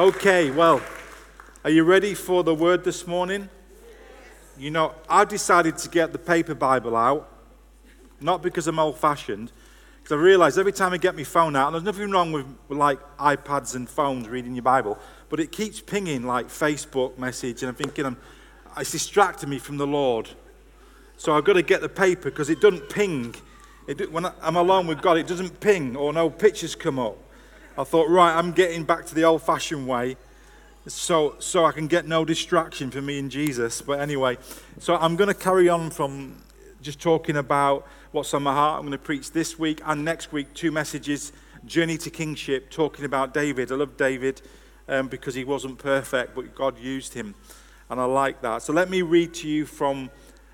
Okay, well, are you ready for the word this morning? You know, I decided to get the paper Bible out, not because I'm old fashioned, because I realized every time I get my phone out, and there's nothing wrong with, with like iPads and phones reading your Bible, but it keeps pinging like Facebook message, and I'm thinking I'm, it's distracting me from the Lord. So I've got to get the paper because it doesn't ping. It, when I'm alone with God, it doesn't ping or no pictures come up. I thought, right, I'm getting back to the old fashioned way so, so I can get no distraction for me and Jesus. But anyway, so I'm going to carry on from just talking about what's on my heart. I'm going to preach this week and next week two messages Journey to Kingship, talking about David. I love David um, because he wasn't perfect, but God used him. And I like that. So let me read to you from.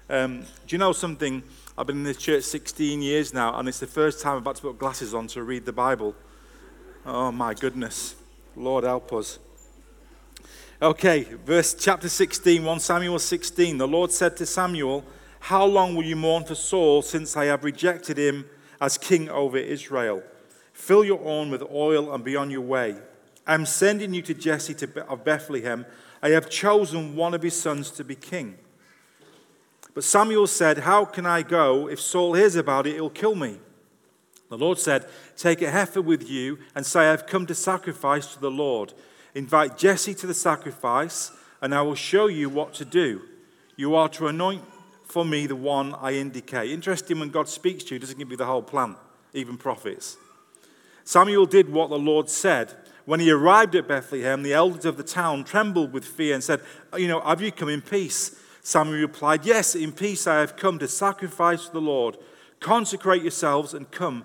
Um, do you know something? I've been in this church 16 years now, and it's the first time I've had to put glasses on to read the Bible. Oh my goodness. Lord help us. Okay, verse chapter 16, 1 Samuel 16. The Lord said to Samuel, How long will you mourn for Saul since I have rejected him as king over Israel? Fill your horn with oil and be on your way. I am sending you to Jesse of Bethlehem. I have chosen one of his sons to be king. But Samuel said, How can I go? If Saul hears about it, he'll kill me. The Lord said, Take a heifer with you and say, I have come to sacrifice to the Lord. Invite Jesse to the sacrifice, and I will show you what to do. You are to anoint for me the one I indicate. Interesting when God speaks to you, doesn't give you the whole plan, even prophets. Samuel did what the Lord said. When he arrived at Bethlehem, the elders of the town trembled with fear and said, You know, have you come in peace? Samuel replied, Yes, in peace I have come to sacrifice to the Lord. Consecrate yourselves and come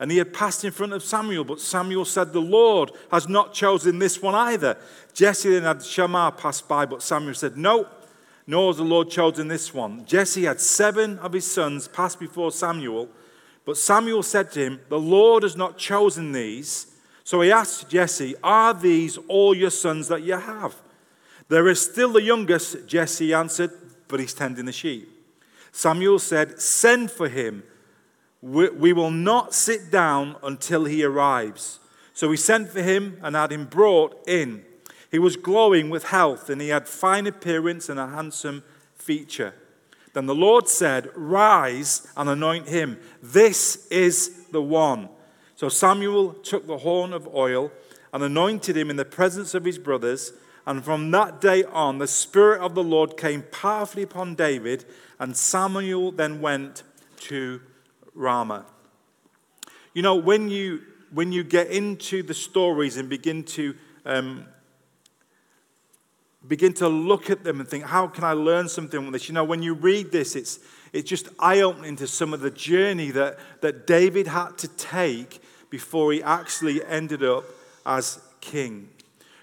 and he had passed in front of Samuel, but Samuel said, The Lord has not chosen this one either. Jesse then had Shammah pass by, but Samuel said, No, nor has the Lord chosen this one. Jesse had seven of his sons pass before Samuel, but Samuel said to him, The Lord has not chosen these. So he asked Jesse, Are these all your sons that you have? There is still the youngest, Jesse answered, but he's tending the sheep. Samuel said, Send for him we will not sit down until he arrives. So we sent for him and had him brought in. He was glowing with health, and he had fine appearance and a handsome feature. Then the Lord said, Rise and anoint him. This is the one. So Samuel took the horn of oil and anointed him in the presence of his brothers. And from that day on, the Spirit of the Lord came powerfully upon David, and Samuel then went to Ramah. You know, when you, when you get into the stories and begin to, um, begin to look at them and think, how can I learn something from this? You know, when you read this, it's, it's just eye opening to some of the journey that, that David had to take before he actually ended up as king.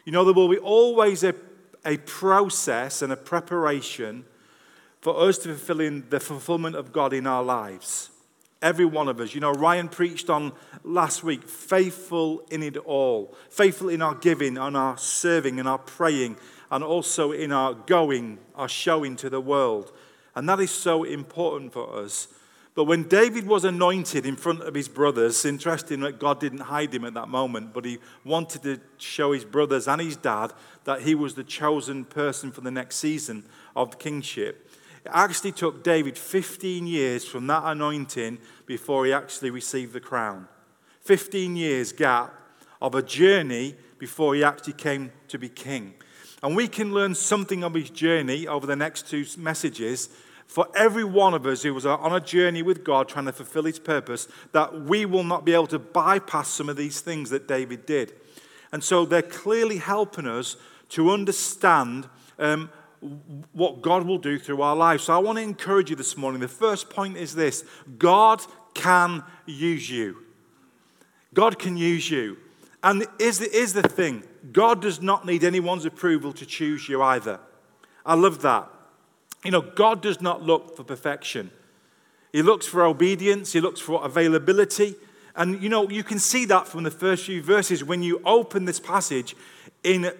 You know, there will be always a, a process and a preparation for us to fulfill in the fulfillment of God in our lives. Every one of us. You know, Ryan preached on last week faithful in it all, faithful in our giving, and our serving, and our praying, and also in our going, our showing to the world. And that is so important for us. But when David was anointed in front of his brothers, interesting that God didn't hide him at that moment, but he wanted to show his brothers and his dad that he was the chosen person for the next season of the kingship. It actually took David 15 years from that anointing before he actually received the crown. 15 years gap of a journey before he actually came to be king. And we can learn something of his journey over the next two messages for every one of us who was on a journey with God trying to fulfill his purpose, that we will not be able to bypass some of these things that David did. And so they're clearly helping us to understand um, what God will do through our lives. So I want to encourage you this morning. The first point is this God can use you. God can use you. And is the, is the thing God does not need anyone's approval to choose you either. I love that. You know, God does not look for perfection. He looks for obedience, he looks for availability. And you know, you can see that from the first few verses when you open this passage in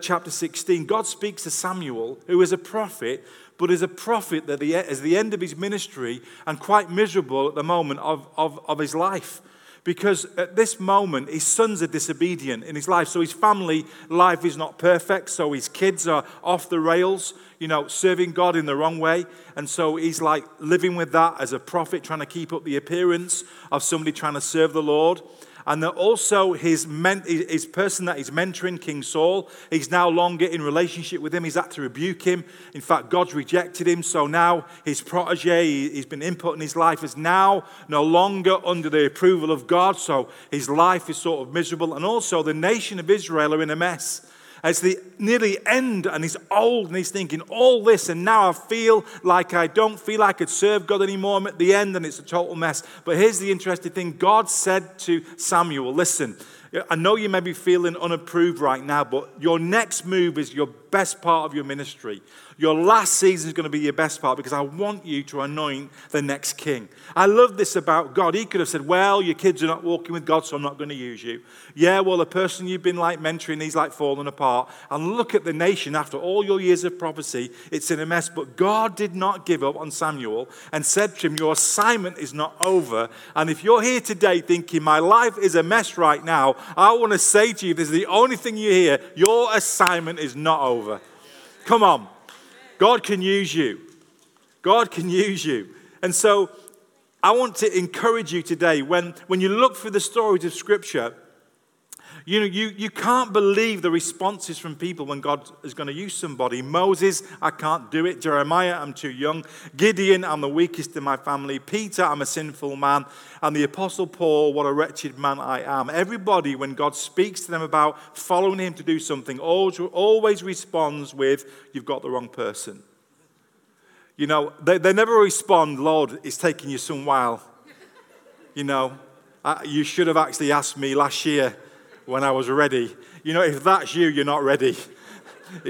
chapter 16. God speaks to Samuel, who is a prophet, but is a prophet that is the end of his ministry and quite miserable at the moment of, of, of his life. Because at this moment his sons are disobedient in his life. So his family life is not perfect. So his kids are off the rails you know serving god in the wrong way. And so he's like living with that as a prophet trying to keep up the appearance of somebody trying to serve the lord and that also his, men, his person that he's mentoring, King Saul, he's now longer in relationship with him. He's had to rebuke him. In fact, God's rejected him. So now his protege, he's been input in his life, is now no longer under the approval of God. So his life is sort of miserable. And also the nation of Israel are in a mess. It's the nearly end, and he's old, and he's thinking all this, and now I feel like I don't feel I could serve God anymore. I'm at the end, and it's a total mess. But here's the interesting thing God said to Samuel, Listen, I know you may be feeling unapproved right now, but your next move is your best part of your ministry. Your last season is going to be your best part because I want you to anoint the next king. I love this about God. He could have said, Well, your kids are not walking with God, so I'm not going to use you. Yeah, well, the person you've been like mentoring, he's like falling apart. And look at the nation after all your years of prophecy, it's in a mess. But God did not give up on Samuel and said to him, Your assignment is not over. And if you're here today thinking, My life is a mess right now, I want to say to you, this is the only thing you hear, your assignment is not over. Come on. God can use you. God can use you. And so I want to encourage you today when, when you look through the stories of Scripture, you know, you, you can't believe the responses from people when God is going to use somebody. Moses, I can't do it. Jeremiah, I'm too young. Gideon, I'm the weakest in my family. Peter, I'm a sinful man. And the Apostle Paul, what a wretched man I am. Everybody, when God speaks to them about following him to do something, always, responds with, You've got the wrong person. You know, they, they never respond, Lord, it's taking you some while. You know, you should have actually asked me last year when I was ready. You know, if that's you, you're not ready.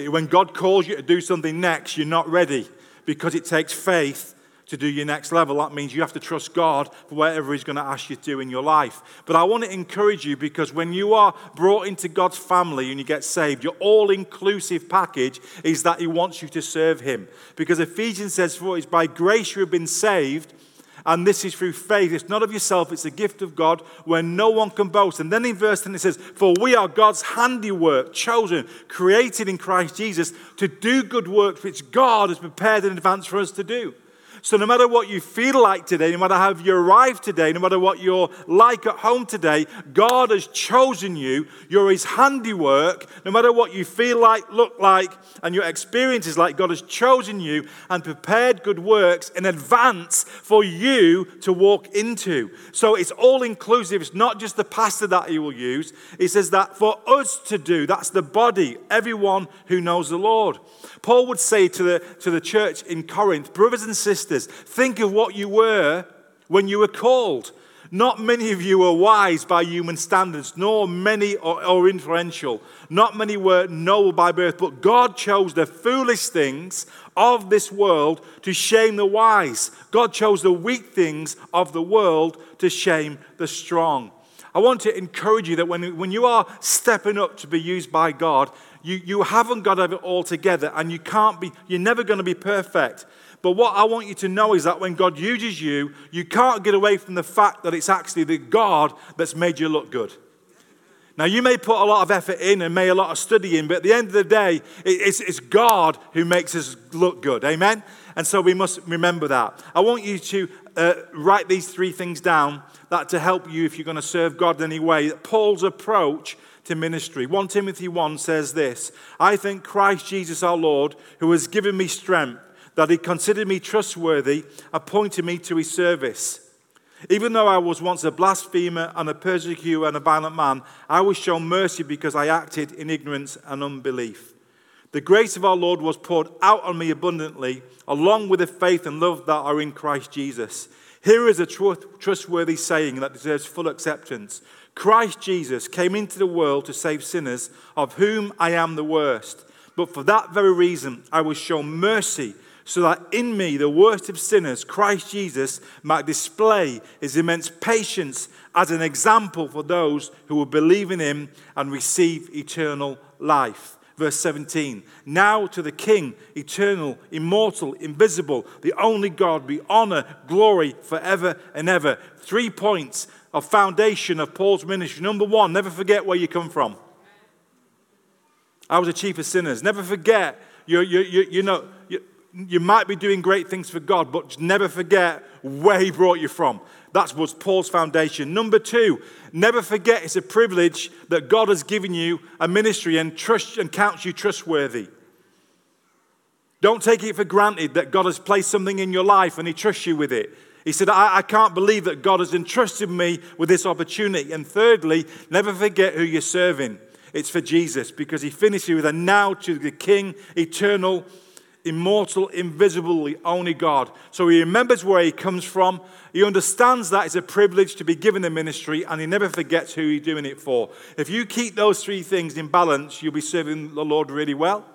when God calls you to do something next, you're not ready because it takes faith to do your next level. That means you have to trust God for whatever He's going to ask you to do in your life. But I want to encourage you because when you are brought into God's family and you get saved, your all inclusive package is that He wants you to serve Him. Because Ephesians says, For it's by grace you have been saved and this is through faith. It's not of yourself, it's a gift of God where no one can boast. And then in verse 10 it says, For we are God's handiwork, chosen, created in Christ Jesus to do good works which God has prepared in advance for us to do. So, no matter what you feel like today, no matter how you arrived today, no matter what you're like at home today, God has chosen you. You're His handiwork. No matter what you feel like, look like, and your experience is like, God has chosen you and prepared good works in advance for you to walk into. So, it's all inclusive. It's not just the pastor that He will use. He says that for us to do, that's the body, everyone who knows the Lord. Paul would say to the, to the church in Corinth, brothers and sisters, think of what you were when you were called. Not many of you were wise by human standards, nor many or, influential. Not many were noble by birth, but God chose the foolish things of this world to shame the wise. God chose the weak things of the world to shame the strong. I want to encourage you that when, when you are stepping up to be used by God, you, you haven't got it all together and you can't be, you're never going to be perfect. But what I want you to know is that when God uses you, you can't get away from the fact that it's actually the God that's made you look good. Now, you may put a lot of effort in and may a lot of study in, but at the end of the day, it's, it's God who makes us look good. Amen? And so we must remember that. I want you to uh, write these three things down that to help you if you're going to serve God in any way. Paul's approach to ministry. 1 Timothy 1 says this I thank Christ Jesus our Lord, who has given me strength, that he considered me trustworthy, appointed me to his service. Even though I was once a blasphemer and a persecutor and a violent man, I was shown mercy because I acted in ignorance and unbelief. The grace of our Lord was poured out on me abundantly, along with the faith and love that are in Christ Jesus. Here is a trustworthy saying that deserves full acceptance. Christ Jesus came into the world to save sinners, of whom I am the worst. But for that very reason, I was shown mercy, so that in me, the worst of sinners, Christ Jesus might display his immense patience as an example for those who will believe in him and receive eternal life. Verse 17 Now to the King, eternal, immortal, invisible, the only God, be honor, glory forever and ever. Three points of foundation of Paul's ministry. Number one, never forget where you come from. I was a chief of sinners. Never forget, you, you, you, you know, you, you might be doing great things for God, but never forget where He brought you from. That was Paul's foundation. Number two, never forget it's a privilege that God has given you a ministry and, trust, and counts you trustworthy. Don't take it for granted that God has placed something in your life and He trusts you with it. He said, I, I, can't believe that God has entrusted me with this opportunity. And thirdly, never forget who you're serving. It's for Jesus because he finishes with a now to the King, eternal, immortal, invisible, the only God. So he remembers where he comes from. He understands that it's a privilege to be given the ministry and he never forgets who he's doing it for. If you keep those three things in balance, you'll be serving the Lord really well.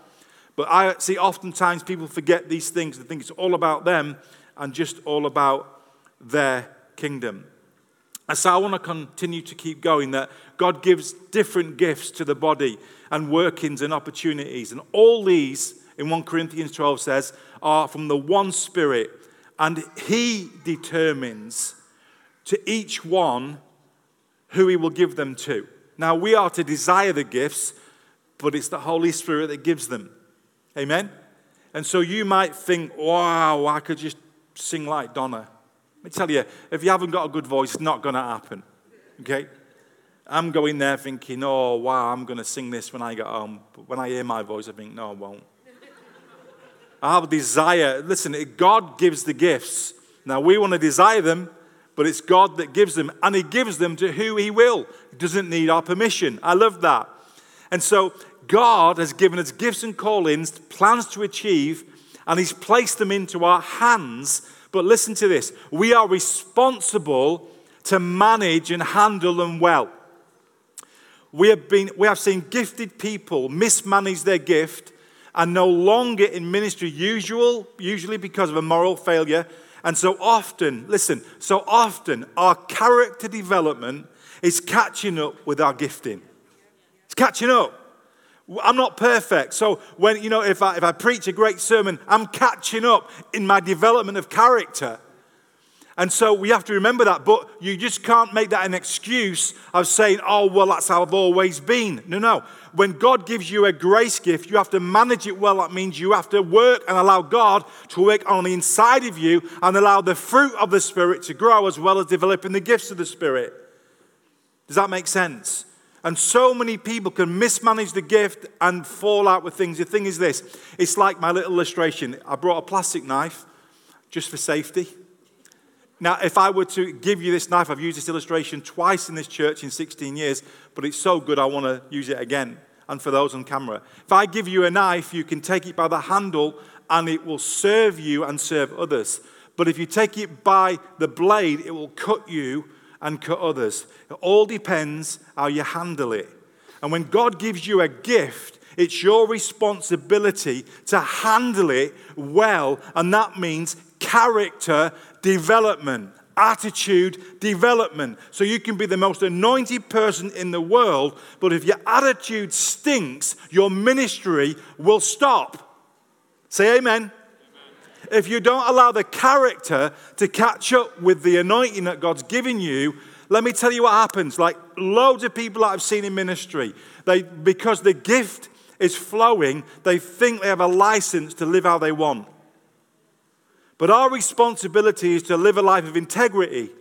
But I see oftentimes people forget these things and think it's all about them and just all about their kingdom. And so I want to continue to keep going that God gives different gifts to the body and workings and opportunities. And all these, in 1 Corinthians 12 says, are from the one Spirit. And He determines to each one who He will give them to. Now, we are to desire the gifts, but it's the Holy Spirit that gives them. Amen? And so you might think, wow, I could just sing like Donna. Let me tell you, if you haven't got a good voice, it's not going to happen. Okay? I'm going there thinking, oh, wow, I'm going to sing this when I get home. But when I hear my voice, I think, no, I won't. Have desire. Listen, God gives the gifts. Now, we want to desire them, but it's God that gives them, and He gives them to who He will. He doesn't need our permission. I love that. And so, God has given us gifts and callings, plans to achieve, and He's placed them into our hands but listen to this we are responsible to manage and handle them well. We have, been, we have seen gifted people mismanage their gift and no longer in ministry usual, usually because of a moral failure. And so often, listen, so often our character development is catching up with our gifting. It's catching up. I'm not perfect. So when, you know, if I, if I preach a great sermon, I'm catching up in my development of character. And so we have to remember that, but you just can't make that an excuse of saying, oh, well, that's how I've always been. No, no. When God gives you a grace gift, you have to manage it well. That means you have to work and allow God to work on the inside of you and allow the fruit of the Spirit to grow as well as developing the gifts of the Spirit. Does that make sense? And so many people can mismanage the gift and fall out with things. The thing is this it's like my little illustration. I brought a plastic knife just for safety. Now, if I were to give you this knife, I've used this illustration twice in this church in 16 years, but it's so good I want to use it again. And for those on camera, if I give you a knife, you can take it by the handle and it will serve you and serve others. But if you take it by the blade, it will cut you and cut others. It all depends how you handle it. And when God gives you a gift, it's your responsibility to handle it well, and that means character development, attitude development. So you can be the most anointed person in the world, but if your attitude stinks, your ministry will stop. Say amen if you don't allow the character to catch up with the anointing that God's given you, let me tell you what happens. Like loads of people that I've seen in ministry, they, because the gift is flowing, they think they have a license to live how they want. But our responsibility is to live a life of integrity.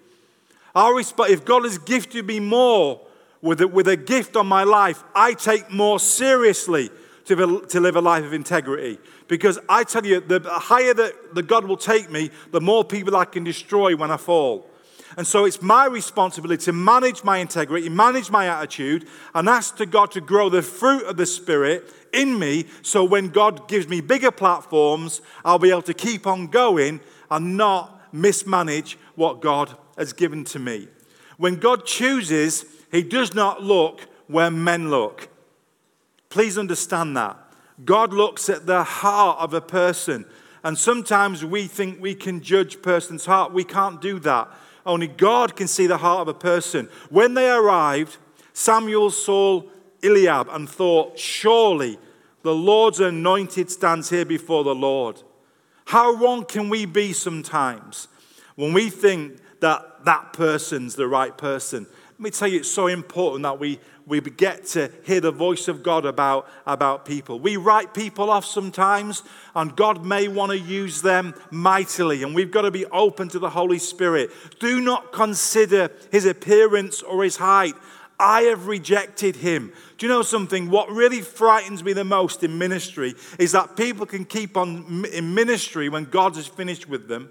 Our resp- if God has gifted me more with a, with a gift on my life, I take more seriously to, to live a life of integrity. Because I tell you, the higher that the God will take me, the more people I can destroy when I fall. And so it's my responsibility to manage my integrity, manage my attitude, and ask to God to grow the fruit of the Spirit in me so when God gives me bigger platforms, I'll be able to keep on going and not mismanage what God has given to me. When God chooses He does not look where men look. Please understand that. God looks at the heart of a person. And sometimes we think we can judge a person's heart. We can't do that. Only God can see the heart of a person. When they arrived, Samuel saw Eliab and thought, Surely the Lord's anointed stands here before the Lord. How wrong can we be sometimes when we think that that person's the right person? Let me tell you, it's so important that we, we get to hear the voice of God about, about people. We write people off sometimes, and God may want to use them mightily, and we've got to be open to the Holy Spirit. Do not consider his appearance or his height. I have rejected him. Do you know something? What really frightens me the most in ministry is that people can keep on in ministry when God has finished with them,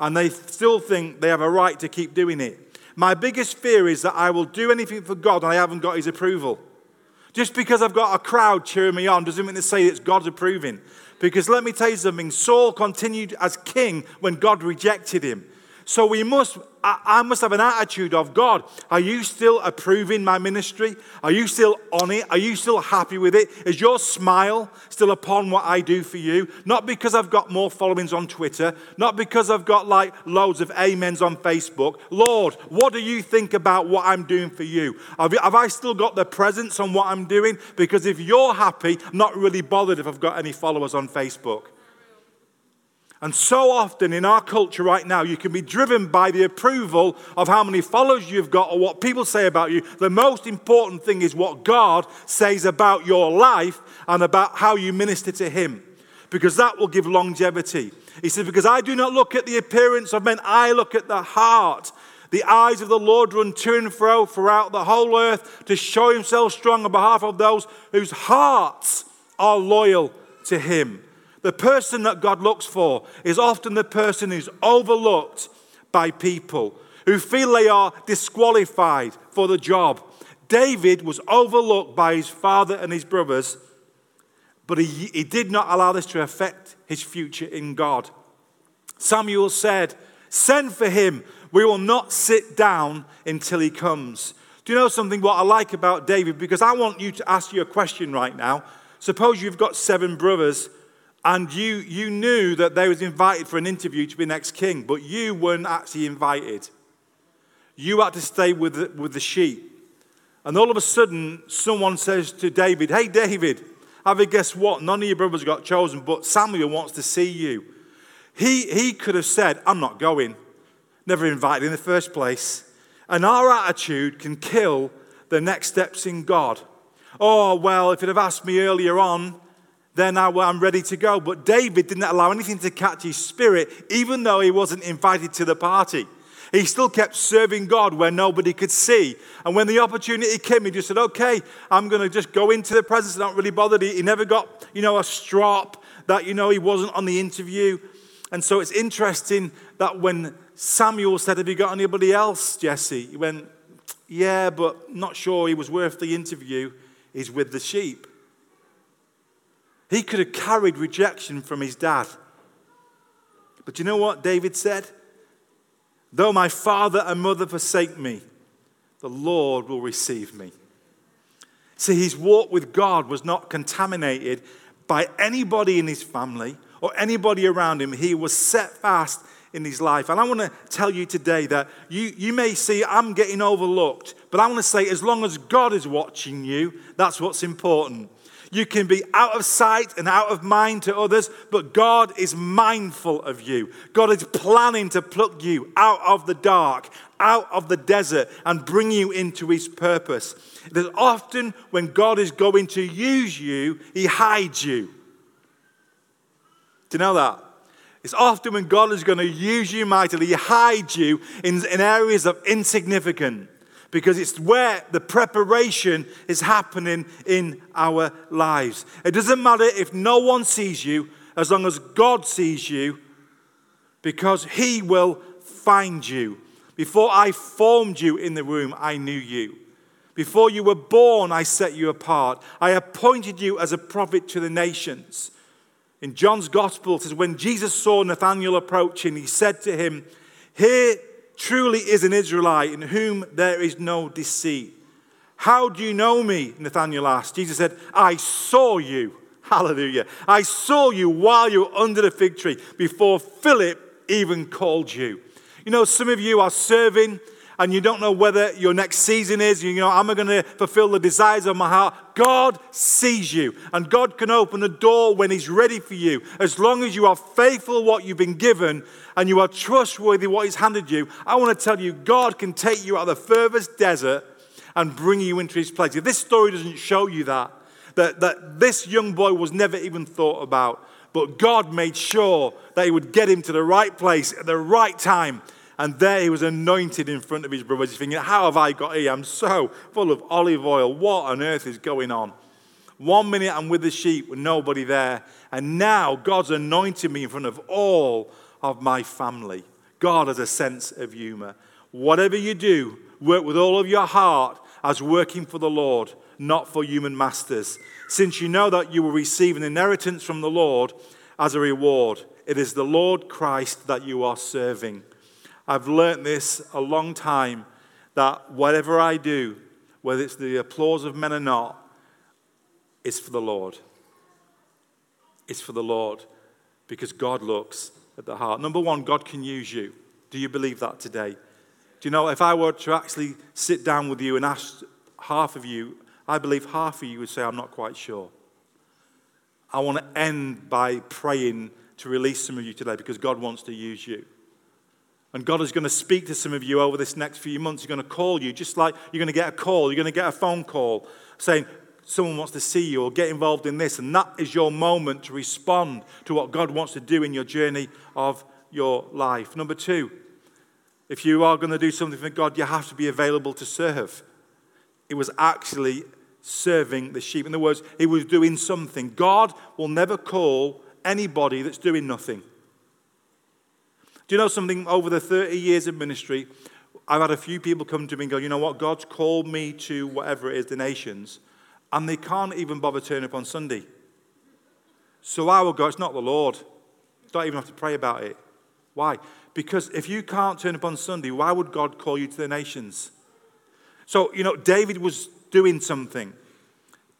and they still think they have a right to keep doing it. My biggest fear is that I will do anything for God and I haven't got his approval. Just because I've got a crowd cheering me on doesn't mean to say it's God's approving. Because let me tell you something Saul continued as king when God rejected him. So we must, I must have an attitude of God, are you still approving my ministry? Are you still on it? Are you still happy with it? Is your smile still upon what I do for you? Not because I've got more followings on Twitter, not because I've got like loads of amens on Facebook. Lord, what do you think about what I'm doing for you? Have, I still got the presence on what I'm doing? Because if you're happy, I'm not really bothered if I've got any followers on Facebook. And so often in our culture right now, you can be driven by the approval of how many followers you've got or what people say about you. The most important thing is what God says about your life and about how you minister to Him, because that will give longevity. He says, Because I do not look at the appearance of men, I look at the heart. The eyes of the Lord run to and fro throughout the whole earth to show Himself strong on behalf of those whose hearts are loyal to Him. The person that God looks for is often the person who's overlooked by people who feel they are disqualified for the job. David was overlooked by his father and his brothers, but he, he did not allow this to affect his future in God. Samuel said, Send for him. We will not sit down until he comes. Do you know something what I like about David? Because I want you to ask you a question right now. Suppose you've got seven brothers and you, you knew that they was invited for an interview to be next king, but you weren't actually invited. You had to stay with the, with the sheep. And all of a sudden, someone says to David, Hey, David, have you guess what? None of your brothers got chosen, but Samuel wants to see you. He, he could have said, I'm not going. Never invited in the first place. And our attitude can kill the next steps in God. Oh, well, if you'd have asked me earlier on, then now where I'm ready to go. But David didn't allow anything to catch his spirit, even though he wasn't invited to the party. He still kept serving God where nobody could see. And when the opportunity came, he just said, okay, I'm going to just go into the presence. Not really bothered. He, he never got, you know, a strop that, you know, he wasn't on the interview. And so it's interesting that when Samuel said, have you got anybody else, Jesse? He went, yeah, but not sure he was worth the interview. He's with the sheep. He could have carried rejection from his dad. But you know what David said? Though my father and mother forsake me, the Lord will receive me. See, his walk with God was not contaminated by anybody in his family or anybody around him. He was set fast in his life. And I want to tell you today that you, you may see I'm getting overlooked, but I want to say as long as God is watching you, that's what's important. You can be out of sight and out of mind to others, but God is mindful of you. God is planning to pluck you out of the dark, out of the desert, and bring you into His purpose. That often when God is going to use you, He hides you. Do you know that? It's often when God is going to use you mightily, He hides you in, in areas of insignificance because it's where the preparation is happening in our lives. It doesn't matter if no one sees you, as long as God sees you, because He will find you. Before I formed you in the womb, I knew you. Before you were born, I set you apart. I appointed you as a prophet to the nations. In John's gospel, it says, When Jesus saw Nathanael approaching, he said to him, Here truly is an Israelite in whom there is no deceit. How do you know me? Nathanael asked. Jesus said, I saw you. Hallelujah. I saw you while you were under the fig tree before Philip even called you. You know, some of you are serving and you don't know whether your next season is, you know, am I going to fulfill the desires of my heart? God sees you, and God can open the door when He's ready for you. As long as you are faithful what you've been given and you are trustworthy what He's handed you, I want to tell you, God can take you out of the furthest desert and bring you into His place. If this story doesn't show you that, that, that this young boy was never even thought about, but God made sure that He would get him to the right place at the right time and there he was anointed in front of his brothers. He's thinking, How have I got here? I'm so full of olive oil. What on earth is going on? One minute I'm with the sheep with nobody there. And now God's anointed me in front of all of my family. God has a sense of humor. Whatever you do, work with all of your heart as working for the Lord, not for human masters. Since you know that you will receive an inheritance from the Lord as a reward, it is the Lord Christ that you are serving. I've learnt this a long time that whatever I do, whether it's the applause of men or not, it's for the Lord. It's for the Lord because God looks at the heart. Number one, God can use you. Do you believe that today? Do you know, if I were to actually sit down with you and ask half of you, I believe half of you would say, I'm not quite sure. I want to end by praying to release some of you today because God wants to use you. And God is going to speak to some of you over this next few months. He's going to call you, just like you're going to get a call. You're going to get a phone call saying, Someone wants to see you or get involved in this. And that is your moment to respond to what God wants to do in your journey of your life. Number two, if you are going to do something for God, you have to be available to serve. It was actually serving the sheep. In other words, he was doing something. God will never call anybody that's doing nothing. Do you know something? Over the 30 years of ministry, I've had a few people come to me and go, you know what? God's called me to whatever it is, the nations, and they can't even bother turning up on Sunday. So I will go, it's not the Lord. Don't even have to pray about it. Why? Because if you can't turn up on Sunday, why would God call you to the nations? So, you know, David was doing something.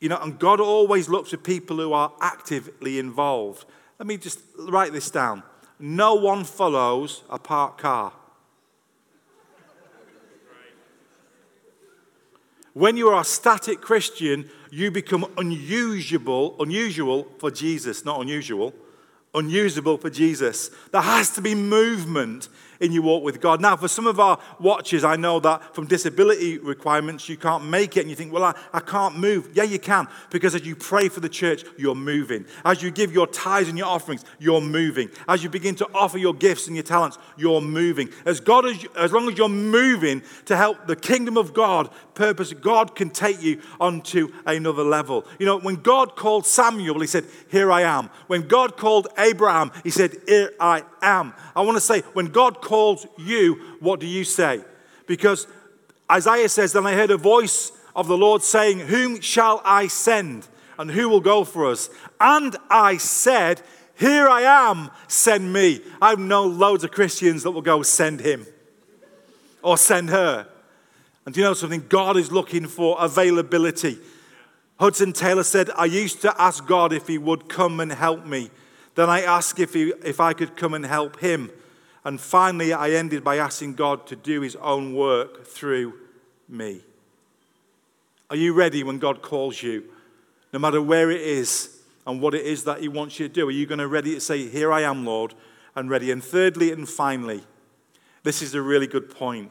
You know, and God always looks for people who are actively involved. Let me just write this down no one follows a parked car. When you are a static Christian, you become unusual, unusual for Jesus, not unusual, unusable for Jesus. There has to be movement in your walk with God. Now, for some of our watchers, I know that from disability requirements, you can't make it, and you think, well, I, I can't move. Yeah, you can, because as you pray for the church, you're moving. As you give your tithes and your offerings, you're moving. As you begin to offer your gifts and your talents, you're moving. As, God, as, as long as you're moving to help the kingdom of God purpose, God can take you onto another level. You know, when God called Samuel, he said, Here I am. When God called Abraham, he said, Here I am. I want to say, when God calls you, what do you say? Because Isaiah says, Then I heard a voice of the Lord saying, Whom shall I send? And who will go for us? And I said, Here I am, send me. I know loads of Christians that will go, Send him or send her. And do you know something? God is looking for availability. Hudson Taylor said, I used to ask God if he would come and help me. Then I asked if, he, if I could come and help him. And finally, I ended by asking God to do his own work through me. Are you ready when God calls you? No matter where it is and what it is that he wants you to do, are you going to ready to say, Here I am, Lord, and ready? And thirdly and finally, this is a really good point.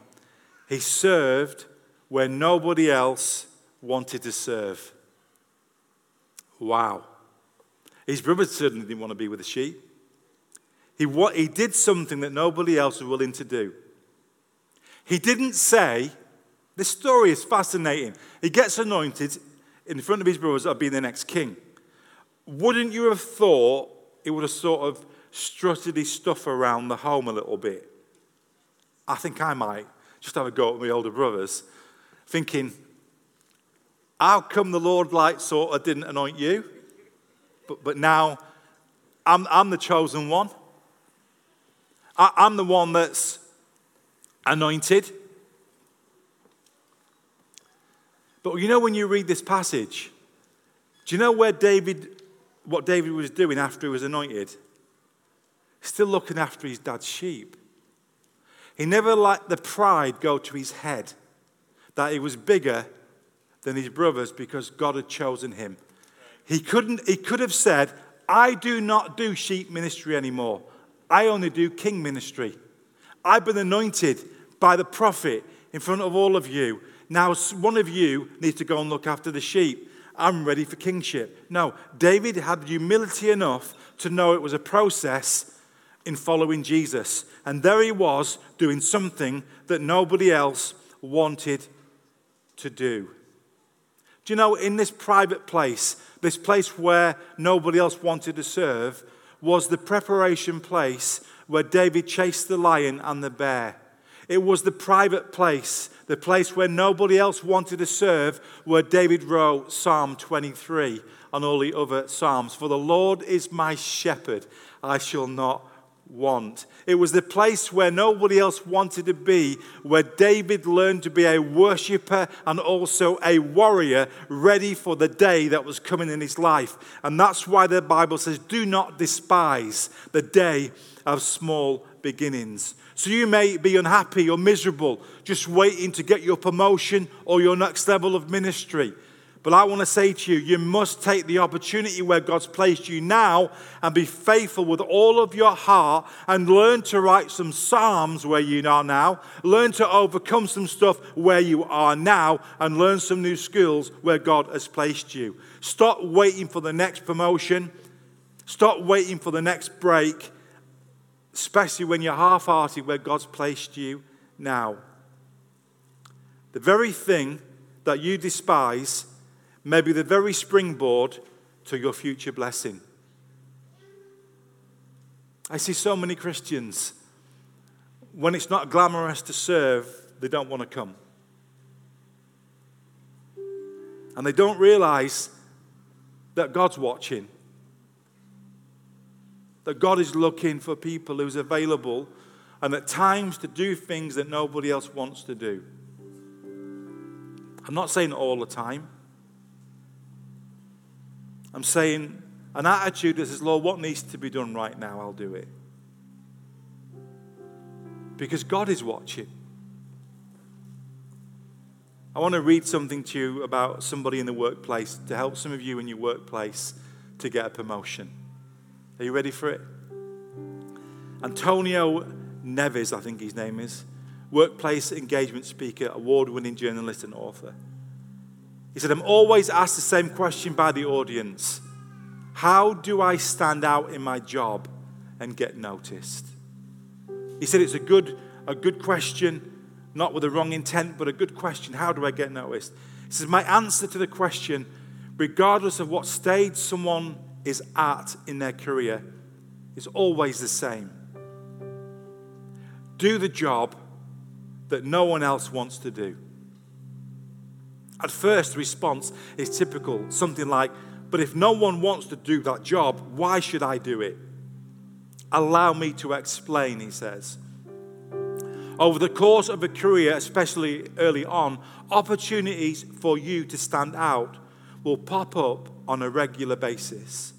He served where nobody else wanted to serve. Wow. His brothers certainly didn't want to be with the sheep. He, what, he did something that nobody else was willing to do. He didn't say, this story is fascinating. He gets anointed in front of his brothers of being the next king. Wouldn't you have thought he would have sort of strutted his stuff around the home a little bit? I think I might just have a go at my older brothers, thinking, how come the Lord like sort of didn't anoint you? But, but now I'm, I'm the chosen one. I, I'm the one that's anointed. But you know, when you read this passage, do you know where David, what David was doing after he was anointed? Still looking after his dad's sheep. He never let the pride go to his head that he was bigger than his brothers because God had chosen him. He, couldn't, he could have said, I do not do sheep ministry anymore. I only do king ministry. I've been anointed by the prophet in front of all of you. Now, one of you needs to go and look after the sheep. I'm ready for kingship. No, David had humility enough to know it was a process in following Jesus. And there he was doing something that nobody else wanted to do. Do you know, in this private place, this place where nobody else wanted to serve, was the preparation place where David chased the lion and the bear. It was the private place, the place where nobody else wanted to serve, where David wrote Psalm 23 and all the other Psalms. For the Lord is my shepherd, I shall not want. It was the place where nobody else wanted to be, where David learned to be a worshiper and also a warrior, ready for the day that was coming in his life. And that's why the Bible says, Do not despise the day of small beginnings. So you may be unhappy or miserable, just waiting to get your promotion or your next level of ministry. But I want to say to you, you must take the opportunity where God's placed you now and be faithful with all of your heart and learn to write some Psalms where you are now. Learn to overcome some stuff where you are now and learn some new skills where God has placed you. Stop waiting for the next promotion. Stop waiting for the next break, especially when you're half hearted where God's placed you now. The very thing that you despise may be the very springboard to your future blessing. I see so many Christians, when it's not glamorous to serve, they don't want to come. And they don't realize that God's watching, that God is looking for people who's available and at times to do things that nobody else wants to do. I'm not saying all the time. I'm saying an attitude that says, Lord, what needs to be done right now? I'll do it. Because God is watching. I want to read something to you about somebody in the workplace to help some of you in your workplace to get a promotion. Are you ready for it? Antonio Neves, I think his name is, workplace engagement speaker, award winning journalist, and author. He said, I'm always asked the same question by the audience How do I stand out in my job and get noticed? He said, It's a good, a good question, not with the wrong intent, but a good question. How do I get noticed? He says, My answer to the question, regardless of what stage someone is at in their career, is always the same. Do the job that no one else wants to do. At first, the response is typical, something like, But if no one wants to do that job, why should I do it? Allow me to explain, he says. Over the course of a career, especially early on, opportunities for you to stand out will pop up on a regular basis.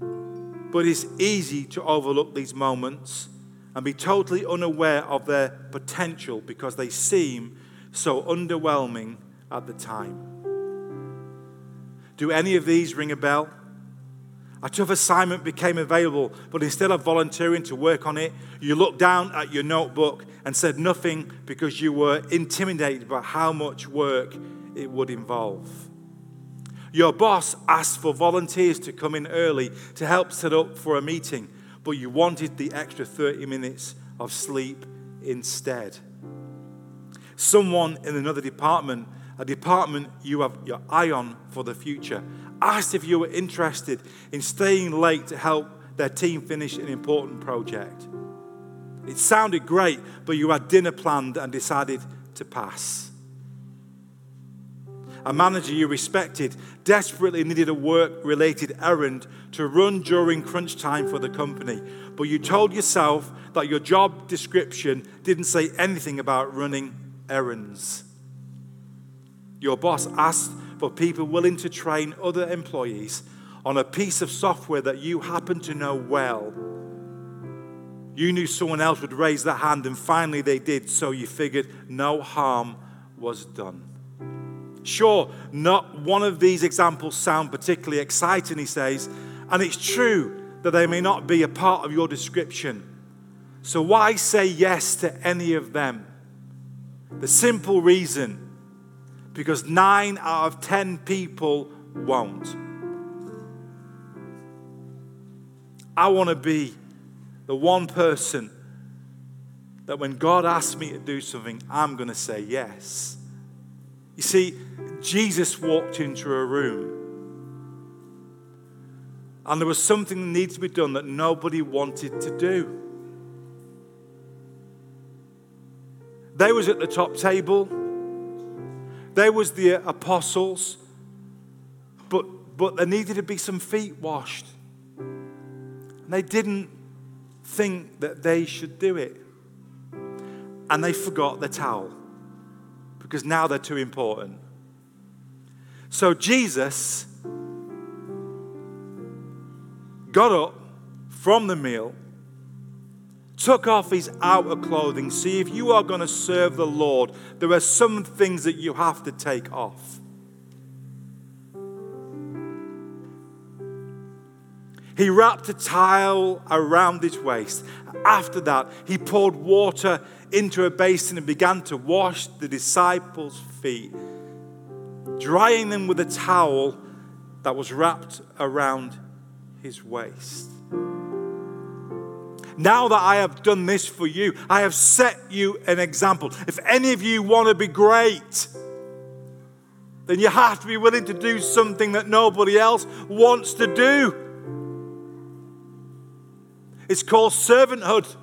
But it's easy to overlook these moments and be totally unaware of their potential because they seem so underwhelming at the time. Do any of these ring a bell? A tough assignment became available, but instead of volunteering to work on it, you looked down at your notebook and said nothing because you were intimidated by how much work it would involve. Your boss asked for volunteers to come in early to help set up for a meeting, but you wanted the extra 30 minutes of sleep instead. Someone in another department a department you have your eye on for the future. Asked if you were interested in staying late to help their team finish an important project. It sounded great, but you had dinner planned and decided to pass. A manager you respected desperately needed a work related errand to run during crunch time for the company, but you told yourself that your job description didn't say anything about running errands. Your boss asked for people willing to train other employees on a piece of software that you happen to know well. You knew someone else would raise their hand, and finally they did, so you figured no harm was done. Sure, not one of these examples sound particularly exciting, he says, and it's true that they may not be a part of your description. So why say yes to any of them? The simple reason because nine out of ten people won't. I want to be the one person that when God asks me to do something, I'm going to say yes. You see, Jesus walked into a room and there was something that needed to be done that nobody wanted to do. They was at the top table. They was the apostles. But, but there needed to be some feet washed. And they didn't think that they should do it. And they forgot the towel because now they're too important. So Jesus got up from the meal, took off his outer clothing. See, if you are going to serve the Lord, there are some things that you have to take off. He wrapped a towel around his waist. After that, he poured water into a basin and began to wash the disciples' feet, drying them with a towel that was wrapped around his waist. Now that I have done this for you, I have set you an example. If any of you want to be great, then you have to be willing to do something that nobody else wants to do. It's called servanthood.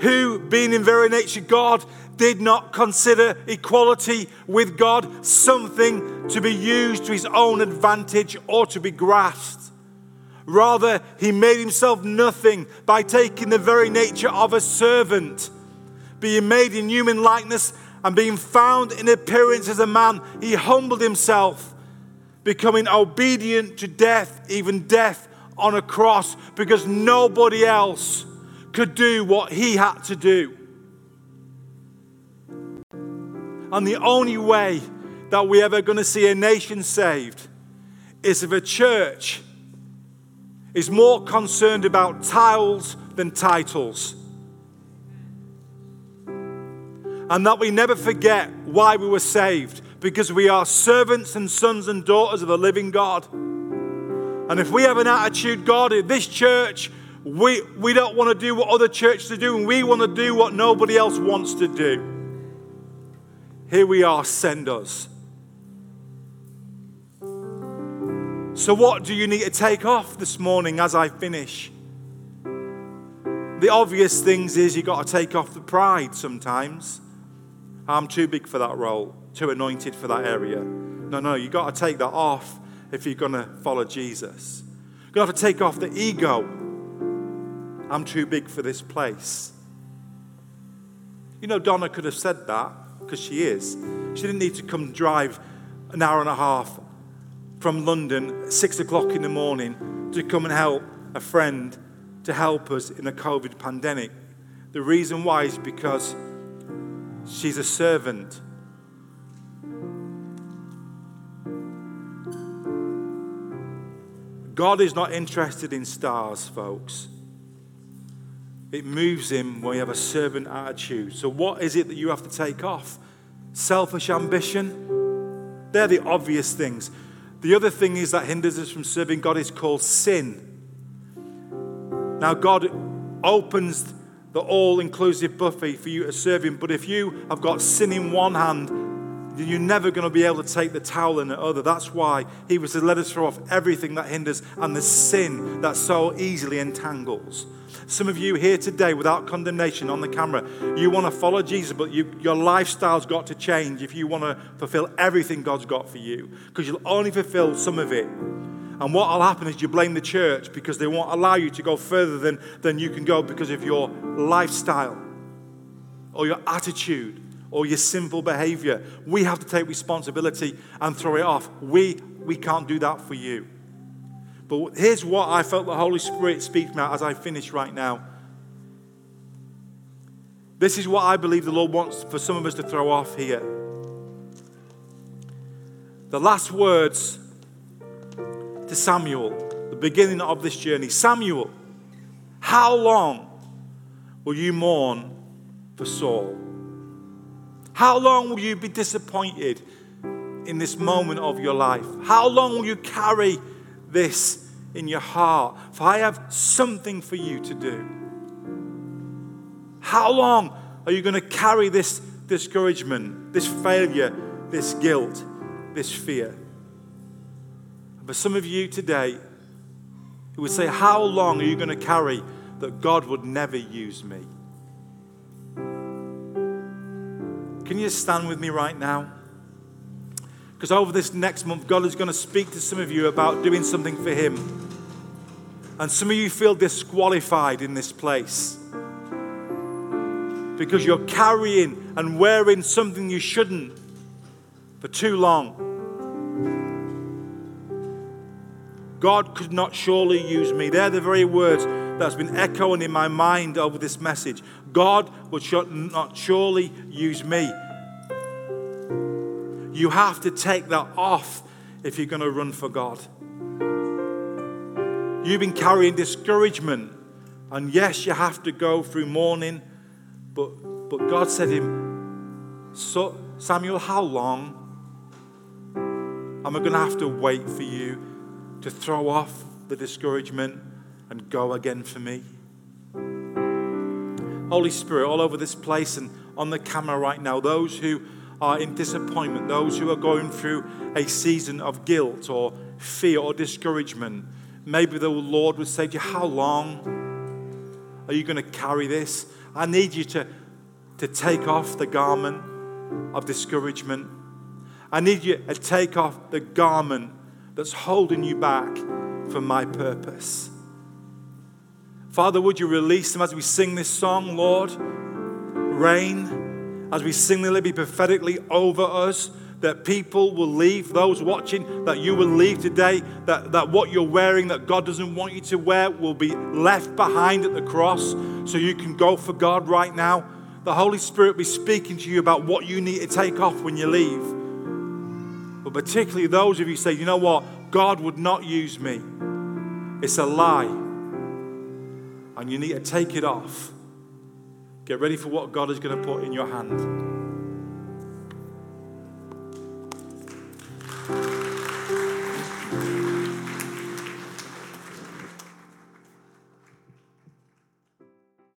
Who, being in very nature God, did not consider equality with God something to be used to his own advantage or to be grasped. Rather, he made himself nothing by taking the very nature of a servant. Being made in human likeness and being found in appearance as a man, he humbled himself, becoming obedient to death, even death on a cross, because nobody else could do what he had to do. And the only way that we're ever going to see a nation saved is if a church is more concerned about tiles than titles. And that we never forget why we were saved because we are servants and sons and daughters of the living God. And if we have an attitude, God, in this church, we, we don't want to do what other churches are doing, we want to do what nobody else wants to do. Here we are, send us. So, what do you need to take off this morning as I finish? The obvious things is you've got to take off the pride sometimes. I'm too big for that role, too anointed for that area. No, no, you've got to take that off if you're going to follow Jesus. You've got to take off the ego. I'm too big for this place. You know, Donna could have said that because she is. She didn't need to come drive an hour and a half from London, at six o'clock in the morning, to come and help a friend to help us in a COVID pandemic. The reason why is because she's a servant. God is not interested in stars, folks. It moves him when you have a servant attitude. So, what is it that you have to take off? Selfish ambition? They're the obvious things. The other thing is that hinders us from serving God is called sin. Now, God opens the all inclusive buffet for you to serve Him, but if you have got sin in one hand, you're never going to be able to take the towel in the other. That's why He was to let us throw off everything that hinders and the sin that so easily entangles. Some of you here today, without condemnation on the camera, you want to follow Jesus, but you, your lifestyle's got to change if you want to fulfill everything God's got for you, because you'll only fulfill some of it. And what will happen is you blame the church because they won't allow you to go further than, than you can go because of your lifestyle or your attitude or your sinful behavior. We have to take responsibility and throw it off. We, we can't do that for you. But here's what I felt the Holy Spirit speak me as I finish right now. This is what I believe the Lord wants for some of us to throw off here. The last words to Samuel, the beginning of this journey Samuel, how long will you mourn for Saul? How long will you be disappointed in this moment of your life? How long will you carry this in your heart? For I have something for you to do. How long are you going to carry this discouragement, this failure, this guilt, this fear? For some of you today, who would say, How long are you going to carry that God would never use me? Can you stand with me right now? Because over this next month, God is going to speak to some of you about doing something for Him. And some of you feel disqualified in this place because you're carrying and wearing something you shouldn't for too long. God could not surely use me. They're the very words that's been echoing in my mind over this message. God would not surely use me. You have to take that off if you're going to run for God. You've been carrying discouragement, and yes, you have to go through mourning, but, but God said to him, so, Samuel, how long am I going to have to wait for you to throw off the discouragement and go again for me? Holy Spirit, all over this place and on the camera right now, those who are in disappointment, those who are going through a season of guilt or fear or discouragement, maybe the Lord would say to you, How long are you going to carry this? I need you to, to take off the garment of discouragement. I need you to take off the garment that's holding you back from my purpose. Father, would you release them as we sing this song, Lord? Rain, as we sing, it be prophetically over us that people will leave, those watching, that you will leave today, that, that what you're wearing that God doesn't want you to wear will be left behind at the cross so you can go for God right now. The Holy Spirit will be speaking to you about what you need to take off when you leave. But particularly those of you say, you know what, God would not use me. It's a lie. And you need to take it off. Get ready for what God is going to put in your hand.